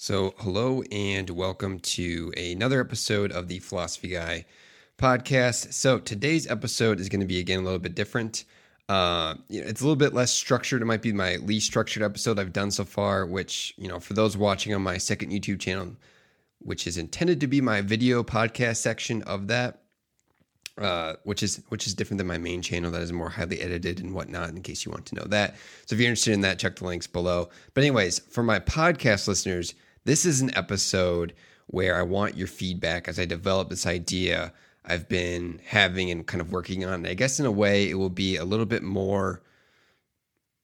So, hello and welcome to another episode of the Philosophy Guy podcast. So, today's episode is going to be again a little bit different. Uh, you know, it's a little bit less structured. It might be my least structured episode I've done so far, which, you know, for those watching on my second YouTube channel, which is intended to be my video podcast section of that, uh, which is which is different than my main channel that is more highly edited and whatnot. In case you want to know that, so if you're interested in that, check the links below. But anyways, for my podcast listeners, this is an episode where I want your feedback as I develop this idea I've been having and kind of working on. I guess in a way, it will be a little bit more.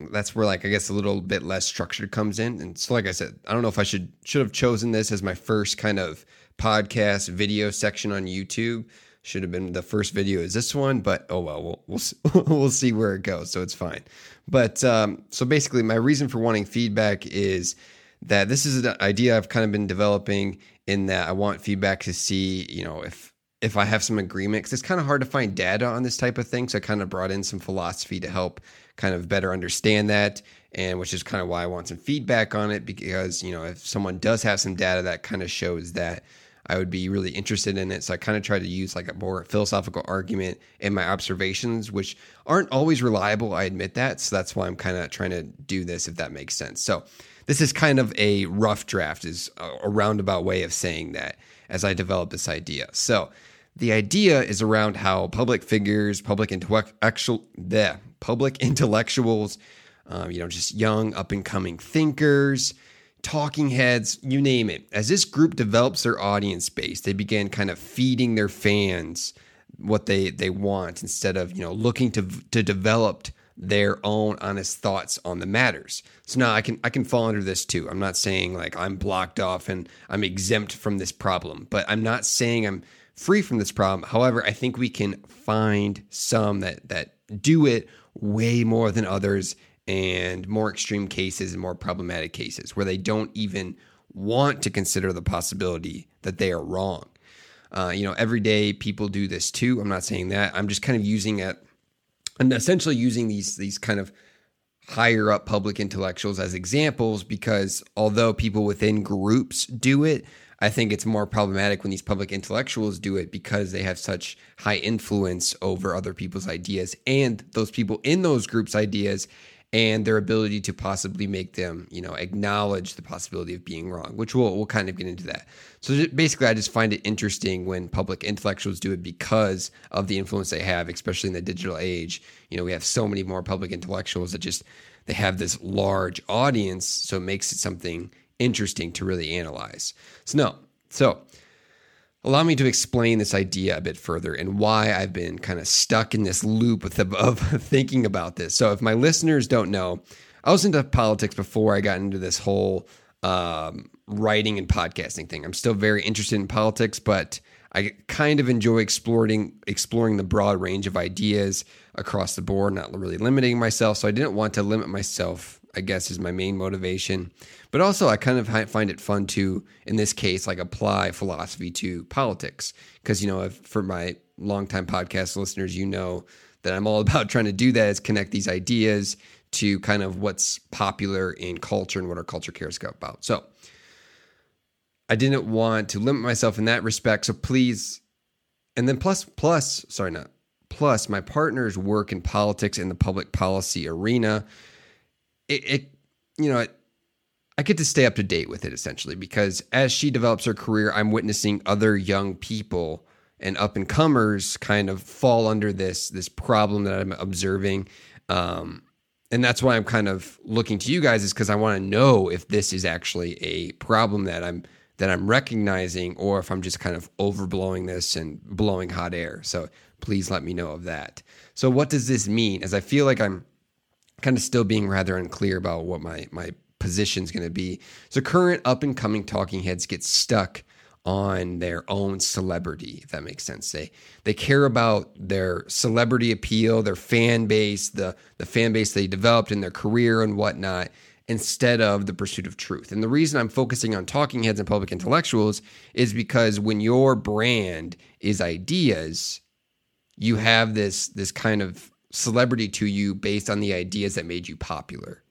That's where, like, I guess a little bit less structured comes in. And so, like I said, I don't know if I should should have chosen this as my first kind of podcast video section on YouTube. Should have been the first video is this one, but oh well, we'll we'll, we'll see where it goes. So it's fine. But um, so basically, my reason for wanting feedback is that this is an idea I've kind of been developing in that I want feedback to see, you know, if if I have some agreement because it's kind of hard to find data on this type of thing. So I kind of brought in some philosophy to help kind of better understand that, and which is kind of why I want some feedback on it because you know if someone does have some data that kind of shows that. I would be really interested in it. So I kind of try to use like a more philosophical argument in my observations, which aren't always reliable. I admit that. So that's why I'm kind of trying to do this, if that makes sense. So this is kind of a rough draft, is a roundabout way of saying that as I develop this idea. So the idea is around how public figures, public intellectual, the public intellectuals, um, you know, just young up and coming thinkers, talking heads, you name it. As this group develops their audience base, they begin kind of feeding their fans what they they want instead of you know looking to to develop their own honest thoughts on the matters. So now I can I can fall under this too. I'm not saying like I'm blocked off and I'm exempt from this problem, but I'm not saying I'm free from this problem. However, I think we can find some that that do it way more than others and more extreme cases and more problematic cases where they don't even want to consider the possibility that they are wrong. Uh, you know, every day people do this too. I'm not saying that. I'm just kind of using it and essentially using these these kind of higher up public intellectuals as examples because although people within groups do it, I think it's more problematic when these public intellectuals do it because they have such high influence over other people's ideas and those people in those groups' ideas and their ability to possibly make them, you know, acknowledge the possibility of being wrong, which we'll, we'll kind of get into that. So basically, I just find it interesting when public intellectuals do it because of the influence they have, especially in the digital age. You know, we have so many more public intellectuals that just they have this large audience, so it makes it something interesting to really analyze. So no, so allow me to explain this idea a bit further and why I've been kind of stuck in this loop of, of thinking about this. So, if my listeners don't know, I was into politics before I got into this whole um, writing and podcasting thing. I'm still very interested in politics, but I kind of enjoy exploring exploring the broad range of ideas across the board, not really limiting myself. So I didn't want to limit myself I guess is my main motivation. But also, I kind of find it fun to, in this case, like apply philosophy to politics. Because, you know, for my longtime podcast listeners, you know that I'm all about trying to do that is connect these ideas to kind of what's popular in culture and what our culture cares about. So I didn't want to limit myself in that respect. So please, and then plus, plus, sorry, not plus, my partners work in politics in the public policy arena it, it you know, it, I get to stay up to date with it essentially because as she develops her career, I'm witnessing other young people and up and comers kind of fall under this this problem that I'm observing. Um, and that's why I'm kind of looking to you guys is because I want to know if this is actually a problem that I'm that I'm recognizing or if I'm just kind of overblowing this and blowing hot air. So please let me know of that. So what does this mean? As I feel like I'm kind of still being rather unclear about what my my position is going to be. So current up and coming talking heads get stuck on their own celebrity, if that makes sense. They they care about their celebrity appeal, their fan base, the the fan base they developed in their career and whatnot, instead of the pursuit of truth. And the reason I'm focusing on talking heads and public intellectuals is because when your brand is ideas, you have this this kind of celebrity to you based on the ideas that made you popular.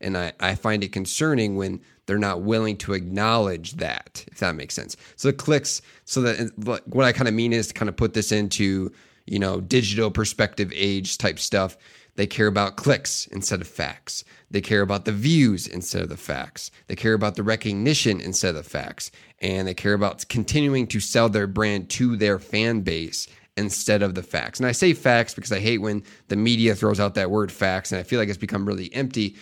And I, I find it concerning when they're not willing to acknowledge that, if that makes sense. So it clicks so that what I kind of mean is to kind of put this into, you know, digital perspective age type stuff. They care about clicks instead of facts. They care about the views instead of the facts. They care about the recognition instead of the facts. And they care about continuing to sell their brand to their fan base instead of the facts. And I say facts because I hate when the media throws out that word facts and I feel like it's become really empty.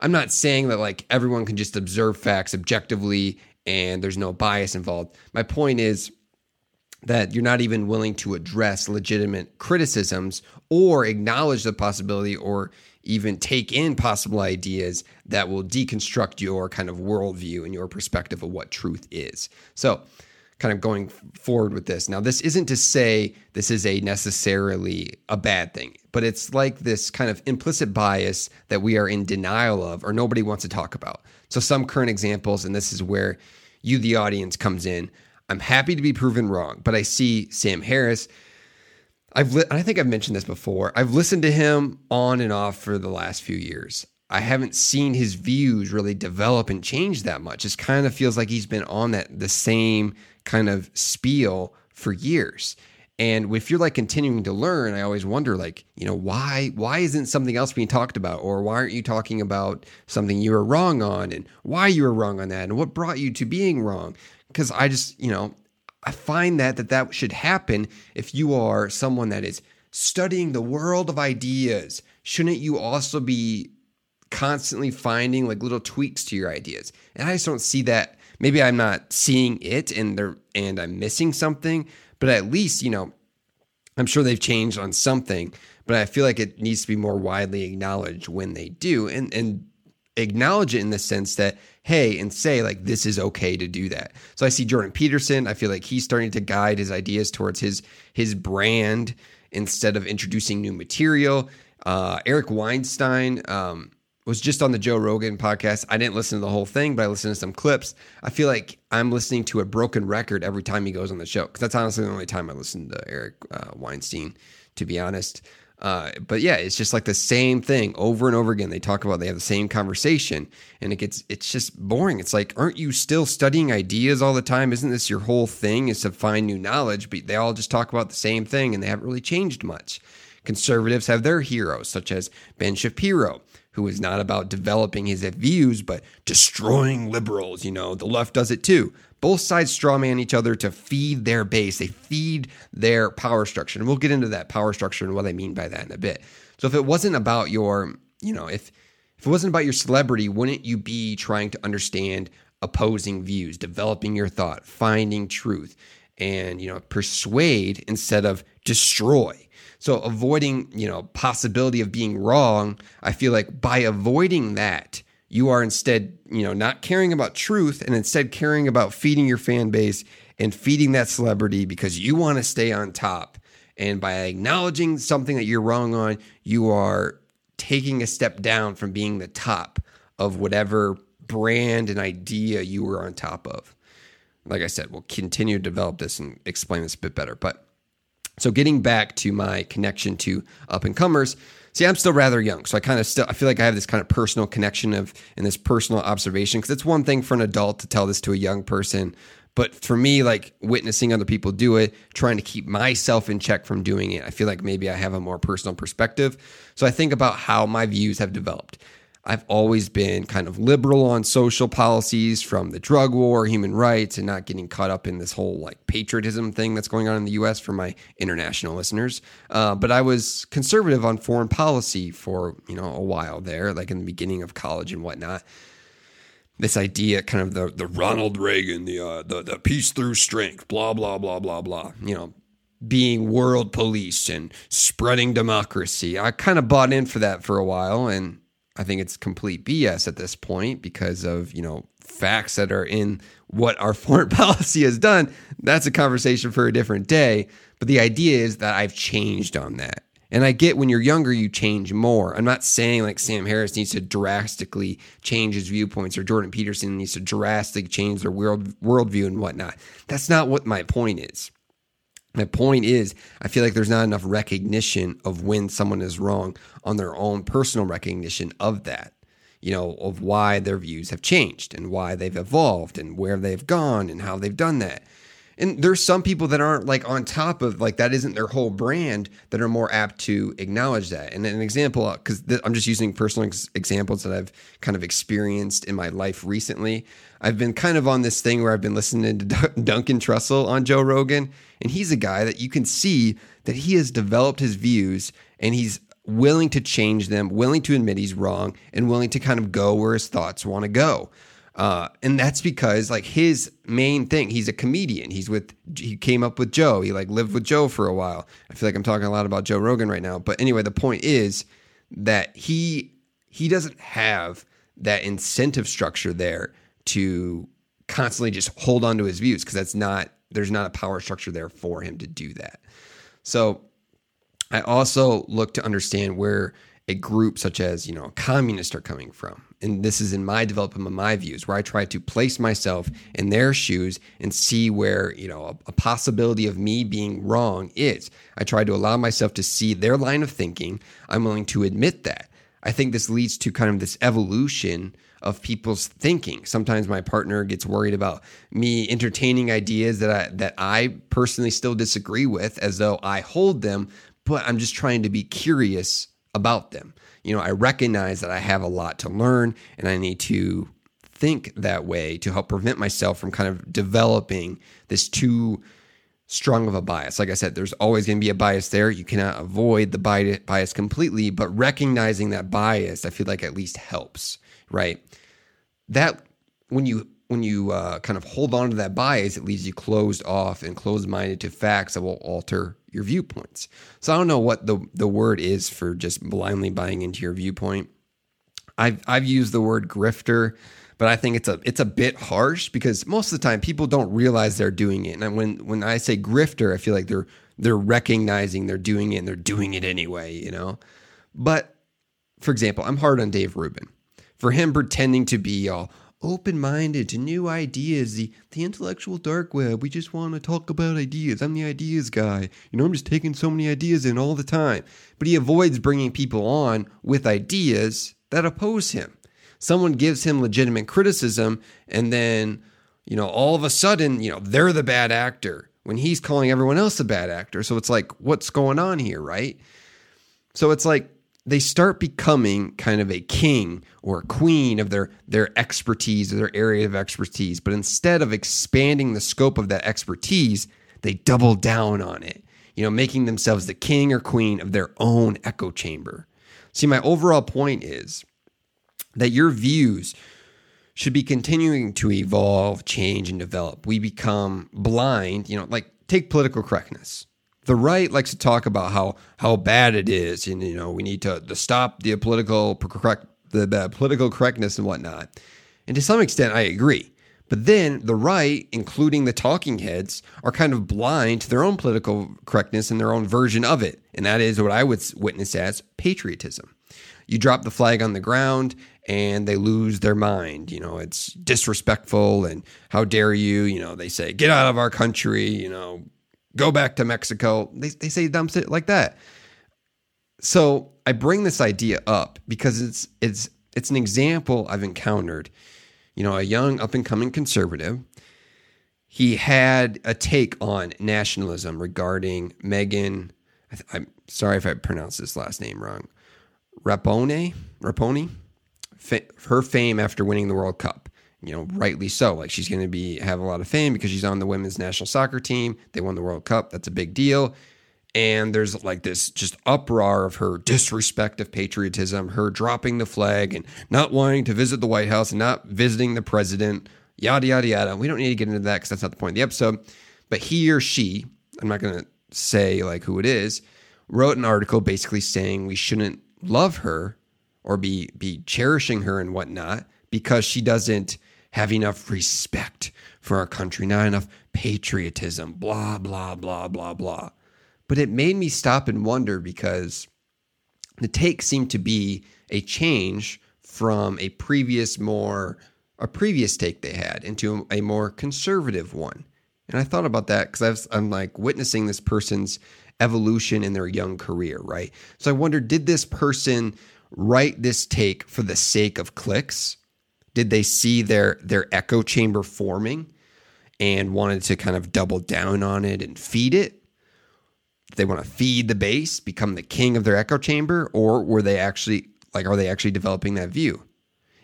I'm not saying that like everyone can just observe facts objectively and there's no bias involved. My point is that you're not even willing to address legitimate criticisms or acknowledge the possibility or even take in possible ideas that will deconstruct your kind of worldview and your perspective of what truth is. So, kind of going forward with this. Now, this isn't to say this is a necessarily a bad thing, but it's like this kind of implicit bias that we are in denial of or nobody wants to talk about. So, some current examples, and this is where you, the audience, comes in. I'm happy to be proven wrong, but I see Sam Harris. I've li- I think I've mentioned this before. I've listened to him on and off for the last few years. I haven't seen his views really develop and change that much. It kind of feels like he's been on that the same kind of spiel for years. And if you're like continuing to learn, I always wonder like, you know, why why isn't something else being talked about or why aren't you talking about something you were wrong on and why you were wrong on that and what brought you to being wrong? because I just, you know, I find that that that should happen if you are someone that is studying the world of ideas. Shouldn't you also be constantly finding like little tweaks to your ideas? And I just don't see that. Maybe I'm not seeing it and they and I'm missing something, but at least, you know, I'm sure they've changed on something, but I feel like it needs to be more widely acknowledged when they do. And and acknowledge it in the sense that hey and say like this is okay to do that so i see jordan peterson i feel like he's starting to guide his ideas towards his his brand instead of introducing new material uh, eric weinstein um, was just on the joe rogan podcast i didn't listen to the whole thing but i listened to some clips i feel like i'm listening to a broken record every time he goes on the show because that's honestly the only time i listen to eric uh, weinstein to be honest uh, but yeah, it's just like the same thing over and over again. They talk about they have the same conversation, and it gets it's just boring. It's like, aren't you still studying ideas all the time? Isn't this your whole thing? Is to find new knowledge? But they all just talk about the same thing, and they haven't really changed much. Conservatives have their heroes, such as Ben Shapiro, who is not about developing his views, but destroying liberals. You know, the left does it too. Both sides strawman each other to feed their base. They feed their power structure. And we'll get into that power structure and what I mean by that in a bit. So if it wasn't about your, you know, if if it wasn't about your celebrity, wouldn't you be trying to understand opposing views, developing your thought, finding truth, and you know, persuade instead of destroy? So avoiding, you know, possibility of being wrong, I feel like by avoiding that, you are instead, you know, not caring about truth and instead caring about feeding your fan base and feeding that celebrity because you want to stay on top. And by acknowledging something that you're wrong on, you are taking a step down from being the top of whatever brand and idea you were on top of. Like I said, we'll continue to develop this and explain this a bit better. But so getting back to my connection to up and comers, See, I'm still rather young, so I kind of still I feel like I have this kind of personal connection of and this personal observation because it's one thing for an adult to tell this to a young person, but for me, like witnessing other people do it, trying to keep myself in check from doing it, I feel like maybe I have a more personal perspective. So I think about how my views have developed. I've always been kind of liberal on social policies from the drug war, human rights, and not getting caught up in this whole like patriotism thing that's going on in the US for my international listeners. Uh, but I was conservative on foreign policy for, you know, a while there, like in the beginning of college and whatnot. This idea, kind of the, the Ronald Reagan, the, uh, the, the peace through strength, blah, blah, blah, blah, blah, you know, being world police and spreading democracy. I kind of bought in for that for a while and I think it's complete BS at this point because of, you know, facts that are in what our foreign policy has done. That's a conversation for a different day. But the idea is that I've changed on that. And I get when you're younger, you change more. I'm not saying like Sam Harris needs to drastically change his viewpoints or Jordan Peterson needs to drastically change their world worldview and whatnot. That's not what my point is. My point is, I feel like there's not enough recognition of when someone is wrong on their own personal recognition of that. you know, of why their views have changed and why they've evolved and where they've gone and how they've done that. And there's some people that aren't like on top of like that isn't their whole brand that are more apt to acknowledge that. And an example, uh, because th- I'm just using personal ex- examples that I've kind of experienced in my life recently. I've been kind of on this thing where I've been listening to D- Duncan Trussell on Joe Rogan, and he's a guy that you can see that he has developed his views and he's willing to change them, willing to admit he's wrong, and willing to kind of go where his thoughts want to go. Uh, and that's because like his main thing, he's a comedian. He's with he came up with Joe. He like lived with Joe for a while. I feel like I'm talking a lot about Joe Rogan right now. But anyway, the point is that he he doesn't have that incentive structure there to constantly just hold on to his views because that's not there's not a power structure there for him to do that. So I also look to understand where a group such as, you know, communists are coming from. And this is in my development of my views, where I try to place myself in their shoes and see where, you know, a, a possibility of me being wrong is. I try to allow myself to see their line of thinking. I'm willing to admit that. I think this leads to kind of this evolution of people's thinking. Sometimes my partner gets worried about me entertaining ideas that I that I personally still disagree with as though I hold them, but I'm just trying to be curious about them. You know, I recognize that I have a lot to learn and I need to think that way to help prevent myself from kind of developing this too strong of a bias. Like I said, there's always going to be a bias there. You cannot avoid the bias completely, but recognizing that bias, I feel like at least helps, right? That when you when you uh, kind of hold on to that bias, it leaves you closed off and closed minded to facts that will alter your viewpoints. So I don't know what the the word is for just blindly buying into your viewpoint. I've I've used the word grifter, but I think it's a it's a bit harsh because most of the time people don't realize they're doing it. And when when I say grifter, I feel like they're they're recognizing they're doing it and they're doing it anyway, you know. But for example, I'm hard on Dave Rubin for him pretending to be all open minded to new ideas, the, the intellectual dark web. We just want to talk about ideas. I'm the ideas guy. You know, I'm just taking so many ideas in all the time. But he avoids bringing people on with ideas that oppose him. Someone gives him legitimate criticism, and then, you know, all of a sudden, you know, they're the bad actor when he's calling everyone else a bad actor. So it's like, what's going on here, right? So it's like, they start becoming kind of a king or a queen of their their expertise or their area of expertise. But instead of expanding the scope of that expertise they double down on it you know making themselves the king or queen of their own echo chamber. See my overall point is that your views should be continuing to evolve change and develop. We become blind you know like take political correctness the right likes to talk about how how bad it is, and you know we need to, to stop the political correct the, the political correctness and whatnot. And to some extent, I agree. But then the right, including the talking heads, are kind of blind to their own political correctness and their own version of it. And that is what I would witness as patriotism. You drop the flag on the ground and they lose their mind. You know, it's disrespectful and how dare you? You know, they say, get out of our country, you know, go back to Mexico. They, they say dumb shit like that. So I bring this idea up because it's it's it's an example I've encountered. You know, a young up and coming conservative. He had a take on nationalism regarding Megan. I'm sorry if I pronounced this last name wrong. Rapone, Rapone, her fame after winning the World Cup you know, rightly so. Like she's going to be have a lot of fame because she's on the women's national soccer team. They won the World Cup. That's a big deal. And there's like this just uproar of her disrespect of patriotism, her dropping the flag and not wanting to visit the White House and not visiting the president, yada, yada, yada. We don't need to get into that because that's not the point of the episode. But he or she, I'm not going to say like who it is, wrote an article basically saying we shouldn't love her or be be cherishing her and whatnot because she doesn't have enough respect for our country, not enough patriotism, blah, blah, blah, blah, blah. But it made me stop and wonder because the take seemed to be a change from a previous more a previous take they had into a more conservative one. And I thought about that because I'm like witnessing this person's evolution in their young career, right? So I wondered, did this person write this take for the sake of clicks? Did they see their their echo chamber forming and wanted to kind of double down on it and feed it? Did they want to feed the base, become the king of their echo chamber, or were they actually like are they actually developing that view?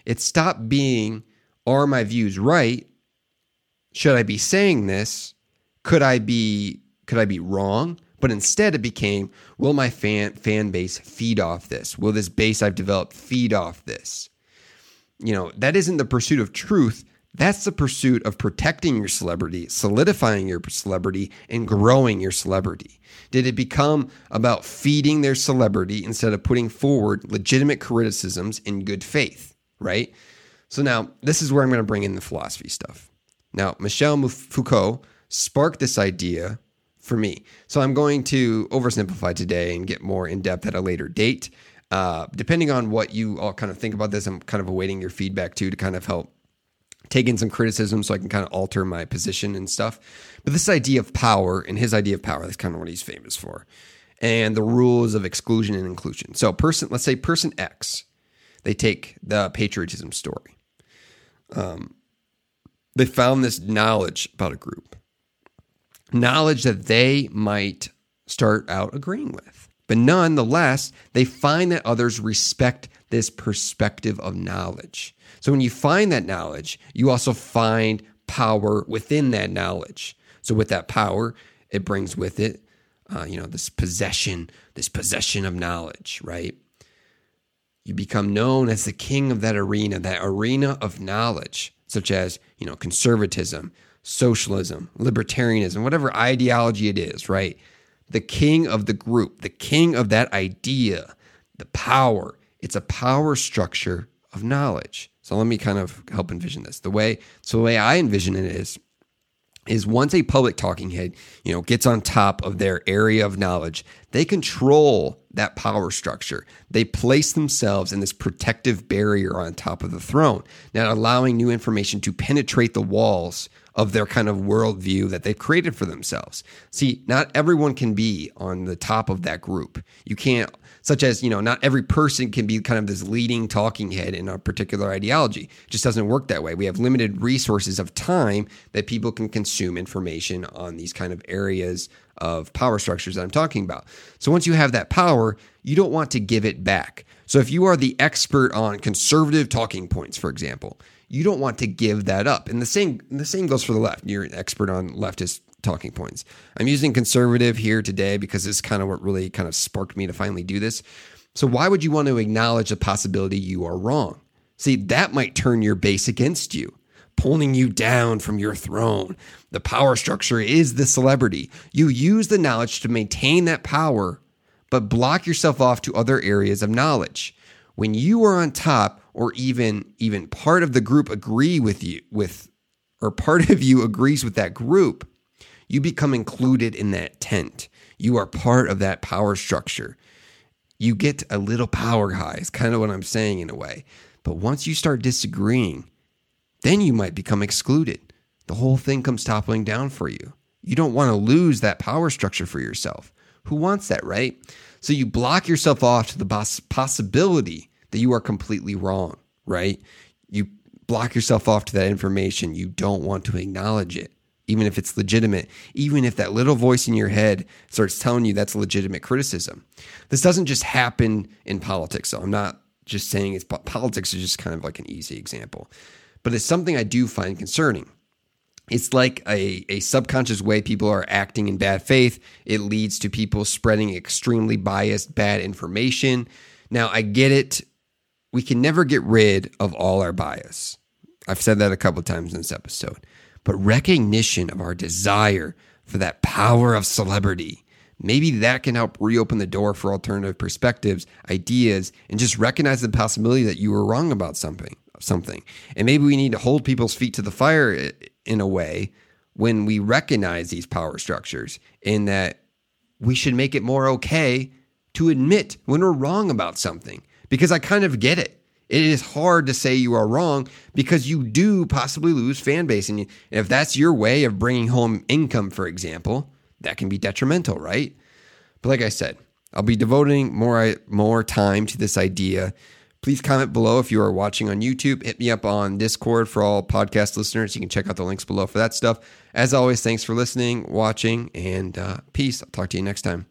It stopped being are my views right? Should I be saying this? Could I be could I be wrong? But instead it became will my fan fan base feed off this? Will this base I've developed feed off this? You know, that isn't the pursuit of truth. That's the pursuit of protecting your celebrity, solidifying your celebrity, and growing your celebrity. Did it become about feeding their celebrity instead of putting forward legitimate criticisms in good faith, right? So now this is where I'm going to bring in the philosophy stuff. Now, Michel Foucault sparked this idea for me. So I'm going to oversimplify today and get more in depth at a later date. Uh, depending on what you all kind of think about this, I'm kind of awaiting your feedback too to kind of help take in some criticism so I can kind of alter my position and stuff. But this idea of power and his idea of power, that's kind of what he's famous for. And the rules of exclusion and inclusion. So person, let's say person X, they take the patriotism story. Um, they found this knowledge about a group, knowledge that they might start out agreeing with. But nonetheless, they find that others respect this perspective of knowledge. So when you find that knowledge, you also find power within that knowledge. So with that power, it brings with it, uh, you know, this possession, this possession of knowledge, right? You become known as the king of that arena, that arena of knowledge, such as, you know, conservatism, socialism, libertarianism, whatever ideology it is, right? The king of the group, the king of that idea, the power. It's a power structure of knowledge. So let me kind of help envision this. The way so the way I envision it is is once a public talking head, you know, gets on top of their area of knowledge, they control that power structure. They place themselves in this protective barrier on top of the throne, not allowing new information to penetrate the walls of their kind of worldview that they've created for themselves. See, not everyone can be on the top of that group. You can't such as, you know, not every person can be kind of this leading talking head in a particular ideology. It just doesn't work that way. We have limited resources of time that people can consume information on these kind of areas of power structures that I'm talking about. So once you have that power, you don't want to give it back. So if you are the expert on conservative talking points, for example, you don't want to give that up. And the same the same goes for the left. You're an expert on leftist talking points. I'm using conservative here today because it's kind of what really kind of sparked me to finally do this. So, why would you want to acknowledge the possibility you are wrong? See, that might turn your base against you, pulling you down from your throne. The power structure is the celebrity. You use the knowledge to maintain that power, but block yourself off to other areas of knowledge. When you are on top, or even even part of the group agree with you with or part of you agrees with that group, you become included in that tent. You are part of that power structure. You get a little power high, is kind of what I'm saying in a way. But once you start disagreeing, then you might become excluded. The whole thing comes toppling down for you. You don't want to lose that power structure for yourself. Who wants that, right? So you block yourself off to the possibility that you are completely wrong, right? You block yourself off to that information. You don't want to acknowledge it even if it's legitimate, even if that little voice in your head starts telling you that's legitimate criticism. This doesn't just happen in politics. So I'm not just saying it's politics is just kind of like an easy example, but it's something I do find concerning. It's like a, a subconscious way people are acting in bad faith. It leads to people spreading extremely biased, bad information. Now, I get it. We can never get rid of all our bias. I've said that a couple times in this episode but recognition of our desire for that power of celebrity. Maybe that can help reopen the door for alternative perspectives, ideas, and just recognize the possibility that you were wrong about something. Something, and maybe we need to hold people's feet to the fire in a way when we recognize these power structures, in that we should make it more okay to admit when we're wrong about something. Because I kind of get it. It is hard to say you are wrong because you do possibly lose fan base. And if that's your way of bringing home income, for example, that can be detrimental, right? But like I said, I'll be devoting more more time to this idea. Please comment below if you are watching on YouTube. Hit me up on Discord for all podcast listeners. You can check out the links below for that stuff. As always, thanks for listening, watching, and uh, peace. I'll talk to you next time.